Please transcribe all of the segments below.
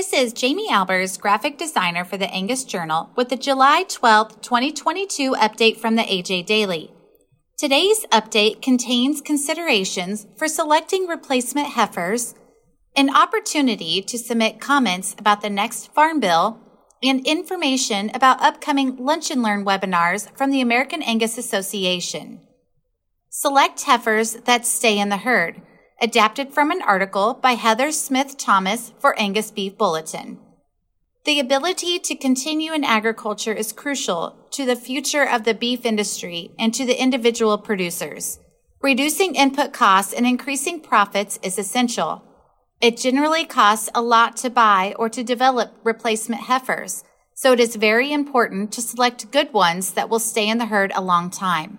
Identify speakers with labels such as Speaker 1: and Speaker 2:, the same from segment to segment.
Speaker 1: This is Jamie Albers, graphic designer for the Angus Journal, with the July 12, 2022 update from the AJ Daily. Today's update contains considerations for selecting replacement heifers, an opportunity to submit comments about the next Farm Bill, and information about upcoming Lunch and Learn webinars from the American Angus Association. Select heifers that stay in the herd, adapted from an article by Heather Smith Thomas for Angus Beef Bulletin. The ability to continue in agriculture is crucial to the future of the beef industry and to the individual producers. Reducing input costs and increasing profits is essential. It generally costs a lot to buy or to develop replacement heifers, so it is very important to select good ones that will stay in the herd a long time.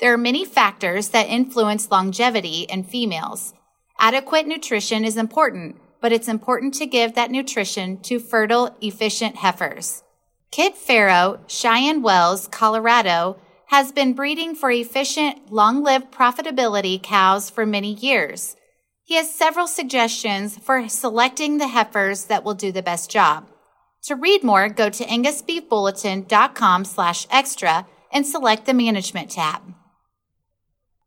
Speaker 1: There are many factors that influence longevity in females. Adequate nutrition is important, but it's important to give that nutrition to fertile, efficient heifers. Kit Pharo, Cheyenne Wells, Colorado, has been breeding for efficient, long-lived profitability cows for many years. He has several suggestions for selecting the heifers that will do the best job. To read more, go to angusbeefbulletin.com slash extra and select the management tab.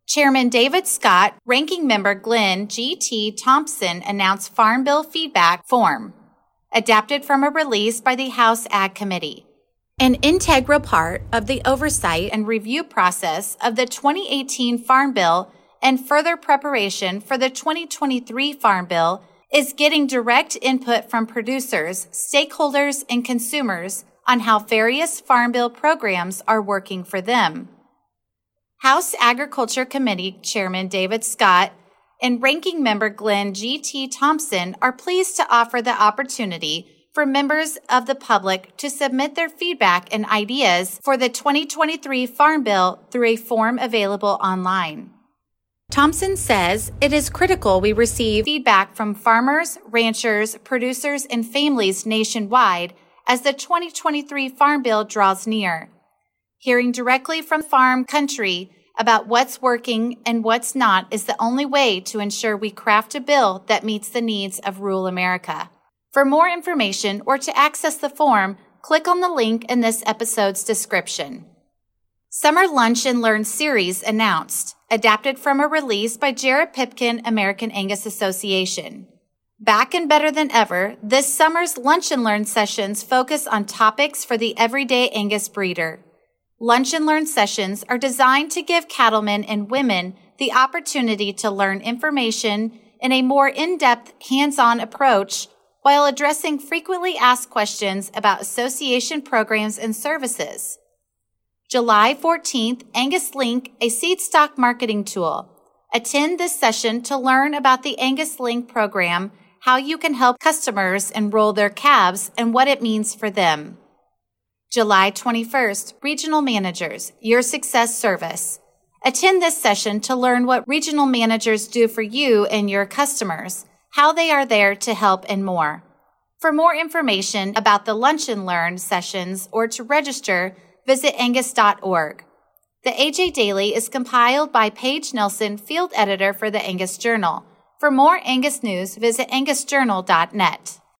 Speaker 1: Chairman David Scott, Ranking Member Glenn G.T. Thompson announced Farm Bill feedback form, adapted from a release by the House Ag Committee. An integral part of the oversight and review process of the 2018 Farm Bill and further preparation for the 2023 Farm Bill is getting direct input from producers, stakeholders, and consumers on how various Farm Bill programs are working for them. House Agriculture Committee Chairman David Scott and Ranking Member Glenn G.T. Thompson are pleased to offer the opportunity for members of the public to submit their feedback and ideas for the 2023 Farm Bill through a form available online. Thompson says it is critical we receive feedback from farmers, ranchers, producers, and families nationwide as the 2023 Farm Bill draws near. Hearing directly from farm country about what's working and what's not is the only way to ensure we craft a bill that meets the needs of rural America. For more information or to access the form, click on the link in this episode's description. Summer Lunch and Learn series announced adapted from a release by Jared Pipkin, American Angus Association. Back and better than ever, this summer's Lunch and Learn sessions focus on topics for the everyday Angus breeder. Lunch and Learn sessions are designed to give cattlemen and women the opportunity to learn information in a more in-depth, hands-on approach while addressing frequently asked questions about association programs and services. July 14th, Angus Link, a seed stock marketing tool. Attend this session to learn about the Angus Link program, how you can help customers enroll their calves, and what it means for them. July 21st, Regional Managers, Your Success Service. Attend this session to learn what regional managers do for you and your customers, how they are there to help, and more. For more information about the Lunch and Learn sessions or to register, visit angus.org. The AJ Daily is compiled by Paige Nelson, field editor for the Angus Journal. For more Angus news, visit angusjournal.net.